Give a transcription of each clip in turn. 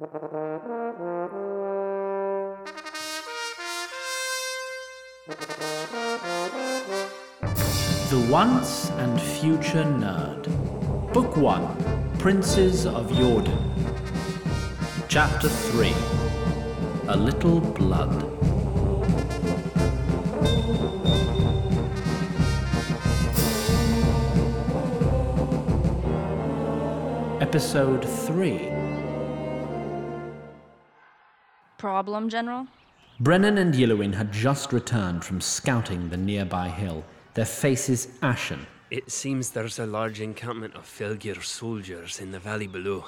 The Once and Future Nerd. Book 1 Princes of Jordan. Chapter 3 A Little Blood. Episode 3 Problem, General? Brennan and Yillowin had just returned from scouting the nearby hill, their faces ashen. It seems there's a large encampment of Felghir soldiers in the valley below.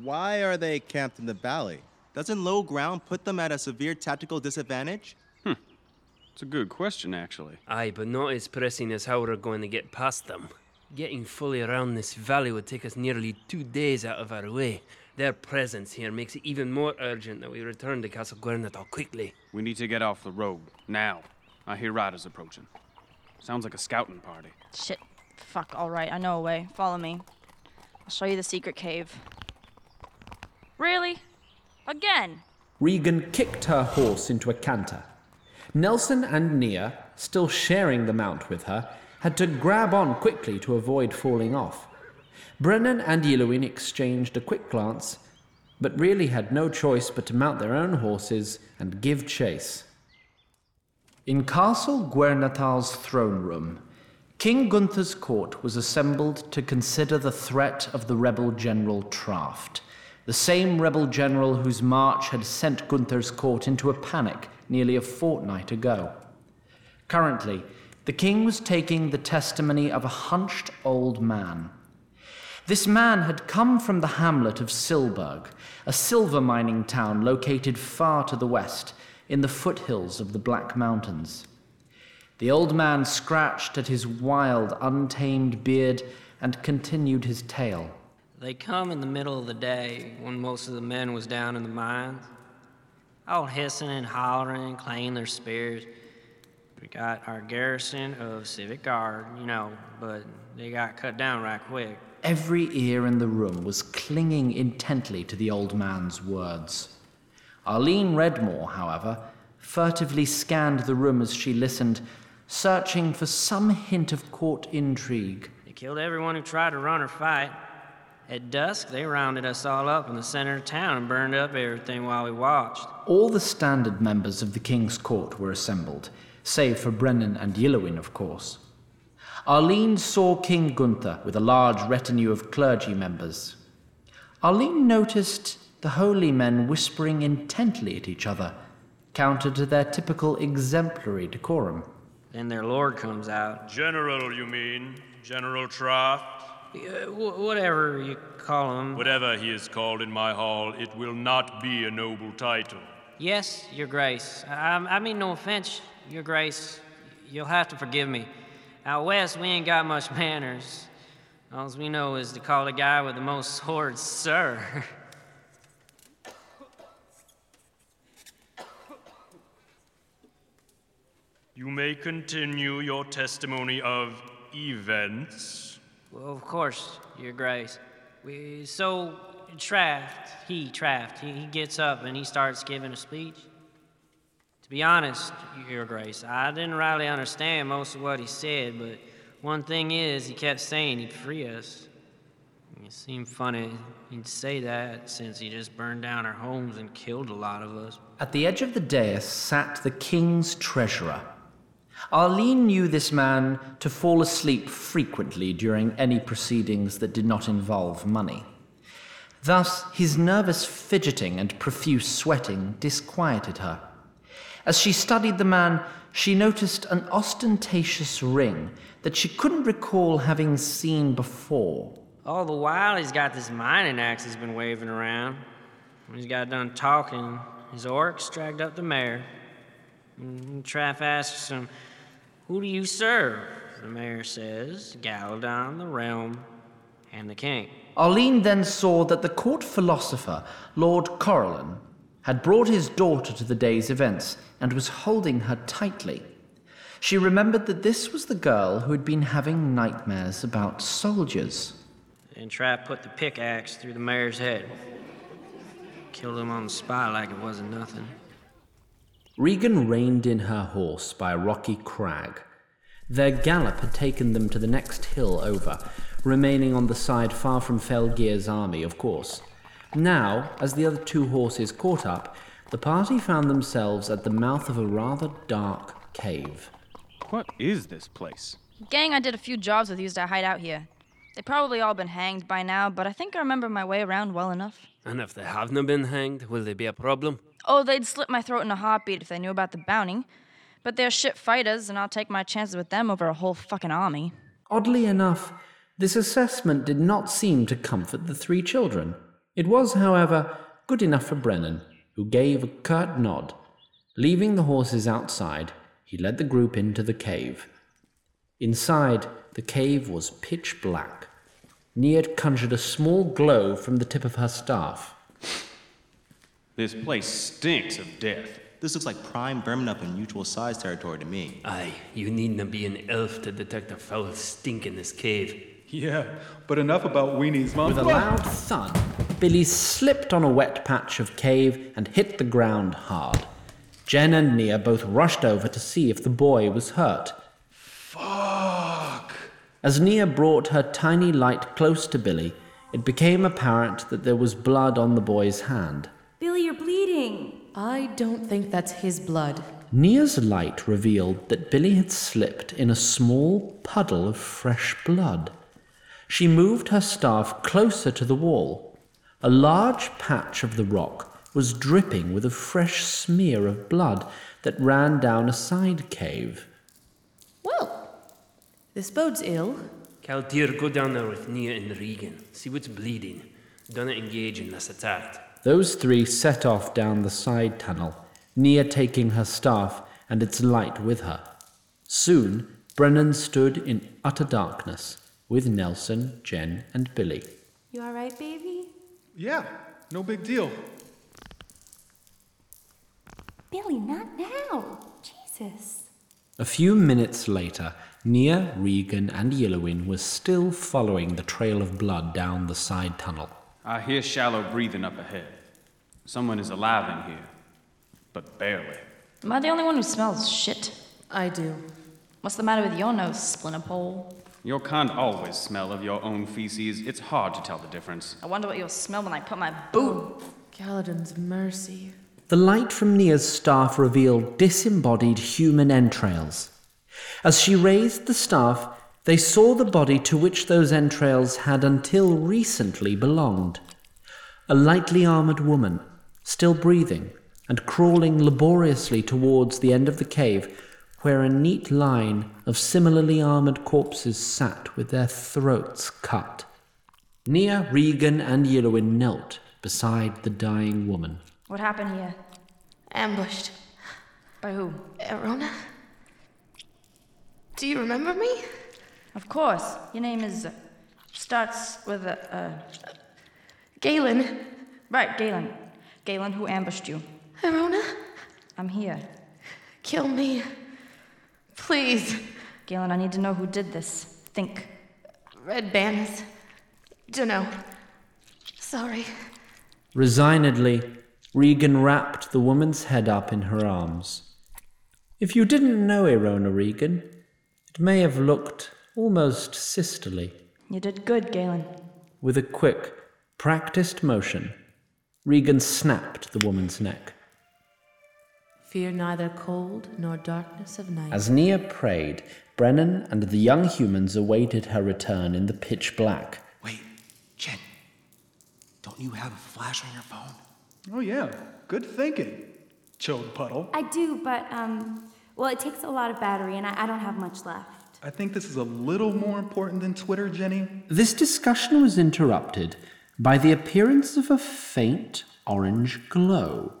Why are they camped in the valley? Doesn't low ground put them at a severe tactical disadvantage? Hmm. It's a good question, actually. Aye, but not as pressing as how we're going to get past them. Getting fully around this valley would take us nearly two days out of our way. Their presence here makes it even more urgent that we return to Castle Guernatal quickly. We need to get off the road now. I hear riders approaching. Sounds like a scouting party. Shit. Fuck, alright, I know a way. Follow me. I'll show you the secret cave. Really? Again? Regan kicked her horse into a canter. Nelson and Nia, still sharing the mount with her, had to grab on quickly to avoid falling off. Brennan and Yillowin exchanged a quick glance, but really had no choice but to mount their own horses and give chase. In Castle Guernatal's throne room, King Gunther's court was assembled to consider the threat of the rebel general Traft, the same rebel general whose march had sent Gunther's court into a panic nearly a fortnight ago. Currently, the king was taking the testimony of a hunched old man. This man had come from the hamlet of Silberg, a silver mining town located far to the west, in the foothills of the Black Mountains. The old man scratched at his wild, untamed beard and continued his tale. They come in the middle of the day when most of the men was down in the mines. All hissing and hollering, and clanging their spears. We got our garrison of civic guard, you know, but they got cut down right quick. Every ear in the room was clinging intently to the old man's words. Arlene Redmore, however, furtively scanned the room as she listened, searching for some hint of court intrigue. They killed everyone who tried to run or fight. At dusk, they rounded us all up in the center of town and burned up everything while we watched. All the standard members of the king's court were assembled, save for Brennan and Yillowin, of course. Arlene saw King Gunther with a large retinue of clergy members. Arlene noticed the holy men whispering intently at each other, counter to their typical exemplary decorum. Then their lord comes out. General, you mean? General Traft? Uh, wh- whatever you call him. Whatever he is called in my hall, it will not be a noble title. Yes, Your Grace. I, I mean no offense, Your Grace. You'll have to forgive me. Out west, we ain't got much manners. All we know is to call the guy with the most swords, sir. You may continue your testimony of events. well, of course, Your Grace. We, so, Traft, he, Traft, he, he gets up and he starts giving a speech. Be honest, Your Grace, I didn't really understand most of what he said, but one thing is, he kept saying he'd free us. It seemed funny he'd say that since he just burned down our homes and killed a lot of us. At the edge of the dais sat the king's treasurer. Arlene knew this man to fall asleep frequently during any proceedings that did not involve money. Thus, his nervous fidgeting and profuse sweating disquieted her. As she studied the man, she noticed an ostentatious ring that she couldn't recall having seen before. All the while, he's got this mining axe he's been waving around. When he's got done talking, his orcs dragged up the mayor. And Traft asks him, Who do you serve? The mayor says, Galadon, the realm, and the king. Arlene then saw that the court philosopher, Lord Corallan, had brought his daughter to the day's events and was holding her tightly. She remembered that this was the girl who had been having nightmares about soldiers. And Traft put the pickaxe through the mayor's head. killed him on the spot like it wasn't nothing. Regan reined in her horse by a rocky crag. Their gallop had taken them to the next hill over, remaining on the side far from Felghir's army, of course. Now, as the other two horses caught up, the party found themselves at the mouth of a rather dark cave. What is this place? Gang I did a few jobs with used to hide out here. They've probably all been hanged by now, but I think I remember my way around well enough. And if they have not been hanged, will they be a problem? Oh, they'd slit my throat in a heartbeat if they knew about the bounty. But they're shit fighters, and I'll take my chances with them over a whole fucking army. Oddly enough, this assessment did not seem to comfort the three children. It was, however, good enough for Brennan, who gave a curt nod. Leaving the horses outside, he led the group into the cave. Inside, the cave was pitch black. Nead conjured a small glow from the tip of her staff. This place stinks of death. This looks like prime vermin up in mutual size territory to me. Aye, you needn't be an elf to detect a foul stink in this cave. Yeah, but enough about Weenie's mom. With a loud thud, Billy slipped on a wet patch of cave and hit the ground hard. Jen and Nia both rushed over to see if the boy was hurt. Fuck. As Nia brought her tiny light close to Billy, it became apparent that there was blood on the boy's hand. Billy, you're bleeding. I don't think that's his blood. Nia's light revealed that Billy had slipped in a small puddle of fresh blood. She moved her staff closer to the wall. A large patch of the rock was dripping with a fresh smear of blood that ran down a side cave. Well, this bodes ill. Kaltir, go down there with Nia and Regan. See what's bleeding. Do not engage unless attacked. Those three set off down the side tunnel, Nia taking her staff and its light with her. Soon, Brennan stood in utter darkness with Nelson, Jen, and Billy. You alright, baby? Yeah, no big deal. Billy, not now. Jesus. A few minutes later, Nia, Regan, and Yellowin were still following the trail of blood down the side tunnel. I hear shallow breathing up ahead. Someone is alive in here, but barely. Am I the only one who smells shit? I do. What's the matter with your nose, splinter pole? can't always smell of your own feces. It's hard to tell the difference. I wonder what you'll smell when I put my boot. Kaladin's mercy. The light from Nia's staff revealed disembodied human entrails. As she raised the staff, they saw the body to which those entrails had until recently belonged. A lightly armored woman, still breathing and crawling laboriously towards the end of the cave, where a neat line of similarly armored corpses sat with their throats cut. Nia, Regan, and Yellowin knelt beside the dying woman. What happened here? Ambushed. By who? Arona? Do you remember me? Of course. Your name is. Uh, starts with a. Uh, Galen. right, Galen. Galen, who ambushed you? Arona? I'm here. Kill me. Please. Galen, I need to know who did this. Think. Red banners. Dunno. Sorry. Resignedly, Regan wrapped the woman's head up in her arms. If you didn't know Erona Regan, it may have looked almost sisterly. You did good, Galen. With a quick, practiced motion, Regan snapped the woman's neck. Fear neither cold nor darkness of night. As Nia prayed, Brennan and the young humans awaited her return in the pitch black. Wait, Jen. Don't you have a flash on your phone? Oh, yeah, good thinking. Chilled puddle. I do, but, um, well, it takes a lot of battery, and I, I don't have much left. I think this is a little more important than Twitter, Jenny. This discussion was interrupted by the appearance of a faint orange glow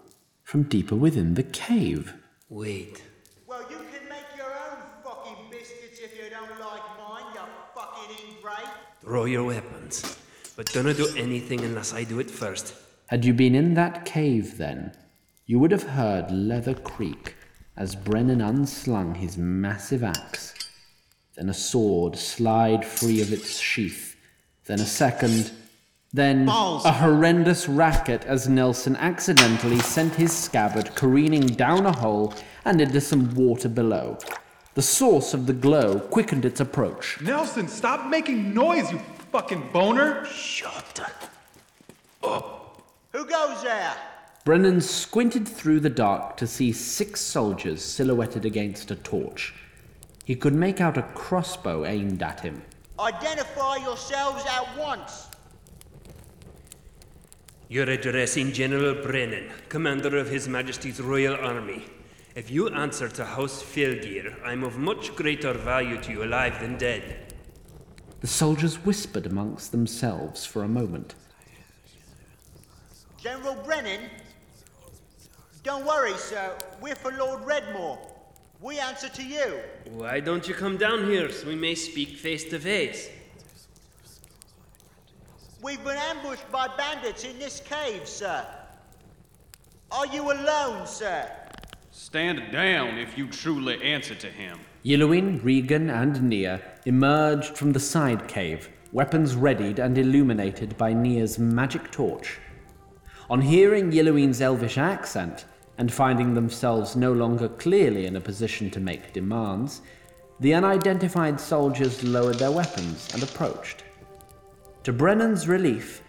from deeper within the cave. Wait. Well, you can make your own fucking biscuits if you don't like mine, you fucking ingrate. Throw your weapons. But do not do anything unless I do it first. Had you been in that cave then, you would have heard leather creak as Brennan unslung his massive axe. Then a sword slide free of its sheath. Then a second, Then Balls. a horrendous racket as Nelson accidentally sent his scabbard careening down a hole and into some water below. The source of the glow quickened its approach. Nelson, stop making noise, you fucking boner. Shut up. Who goes there? Brennan squinted through the dark to see six soldiers silhouetted against a torch. He could make out a crossbow aimed at him. Identify yourselves at once. You're addressing General Brennan, commander of His Majesty's Royal Army. If you answer to House Felghir, I'm of much greater value to you alive than dead. The soldiers whispered amongst themselves for a moment. General Brennan? Don't worry, sir. We're for Lord Redmore. We answer to you. Why don't you come down here so we may speak face to face? We've been ambushed by bandits in this cave, sir. Are you alone, sir? Stand down if you truly answer to him. Yilluin, Regan, and Nia emerged from the side cave, weapons readied and illuminated by Nia's magic torch. On hearing Yilluin's elvish accent, and finding themselves no longer clearly in a position to make demands, the unidentified soldiers lowered their weapons and approached. To Brennan's relief,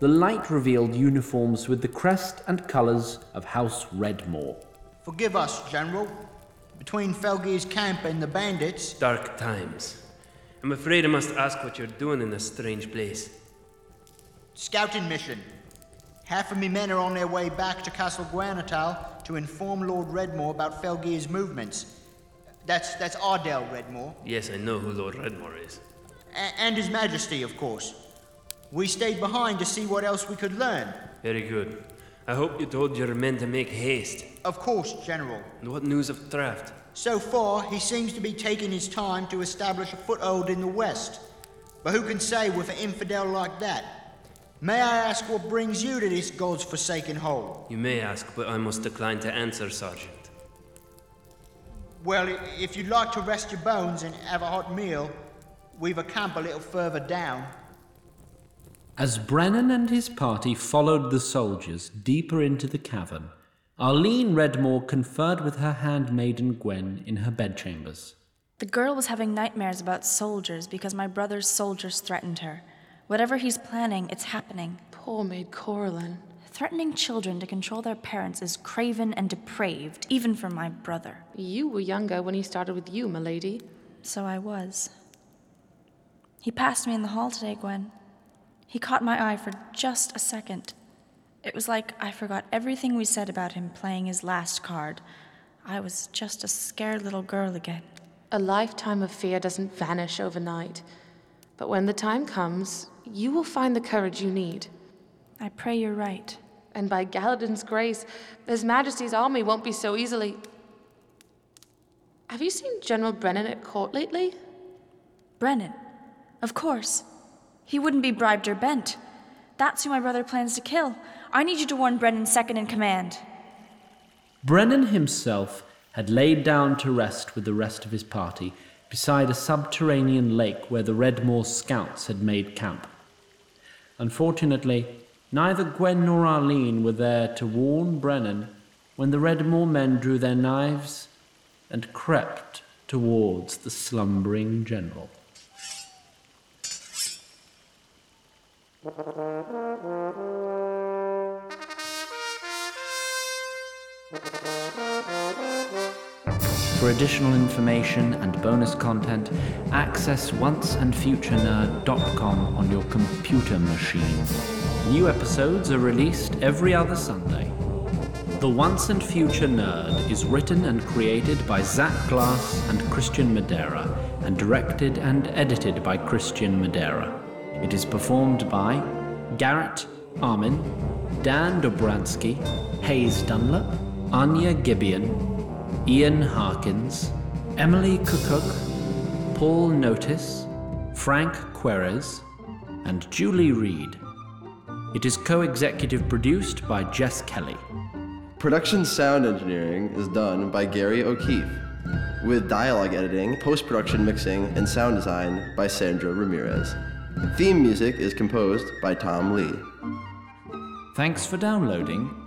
the light revealed uniforms with the crest and colours of House Redmore. Forgive us, General. Between Felghir's camp and the bandits, Dark times. I'm afraid I must ask what you're doing in this strange place. scouting mission. Half of me men are on their way back to Castle Guernatal to inform Lord Redmore about Felghir's movements. That's that's Ardel Redmore, Yes, I know who Lord Redmore is. a- and His Majesty, of course. We stayed behind to see what else we could learn. Very good. I hope you told your men to make haste. Of course, General. And what news of Traft? So far, he seems to be taking his time to establish a foothold in the West. But who can say with an infidel like that? May I ask what brings you to this God's forsaken hole? You may ask, but I must decline to answer, Sergeant. Well, if you'd like to rest your bones and have a hot meal, we've a camp a little further down. As Brennan and his party followed the soldiers deeper into the cavern, Arlene Redmore conferred with her handmaiden Gwen in her bedchambers. The girl was having nightmares about soldiers because my brother's soldiers threatened her. Whatever he's planning, it's happening. Poor maid Coraline. Threatening children to control their parents is craven and depraved, even for my brother. You were younger when he started with you, milady. So I was. He passed me in the hall today, Gwen. He caught my eye for just a second. It was like I forgot everything we said about him playing his last card. I was just a scared little girl again. A lifetime of fear doesn't vanish overnight. But when the time comes, you will find the courage you need. I pray you're right. And by Galadin's grace, His Majesty's army won't be so easily. Have you seen General Brennan at court lately? Brennan. Of course. He wouldn't be bribed or bent. That's who my brother plans to kill. I need you to warn Brennan second in command. Brennan himself had laid down to rest with the rest of his party beside a subterranean lake where the Redmore scouts had made camp. Unfortunately, neither Gwen nor Arlene were there to warn Brennan when the Redmore men drew their knives and crept towards the slumbering general. For additional information and bonus content, access onceandfuturenerd.com on your computer machine. New episodes are released every other Sunday. The Once and Future Nerd is written and created by Zach Glass and Christian Madera, and directed and edited by Christian Madera. It is performed by Garrett Armin, Dan Dobransky, Hayes Dunlop, Anya Gibeon, Ian Harkins, Emily Kukuk, Paul Notice, Frank Querez, and Julie Reed. It is co executive produced by Jess Kelly. Production sound engineering is done by Gary O'Keefe, with dialogue editing, post production mixing, and sound design by Sandra Ramirez. Theme music is composed by Tom Lee. Thanks for downloading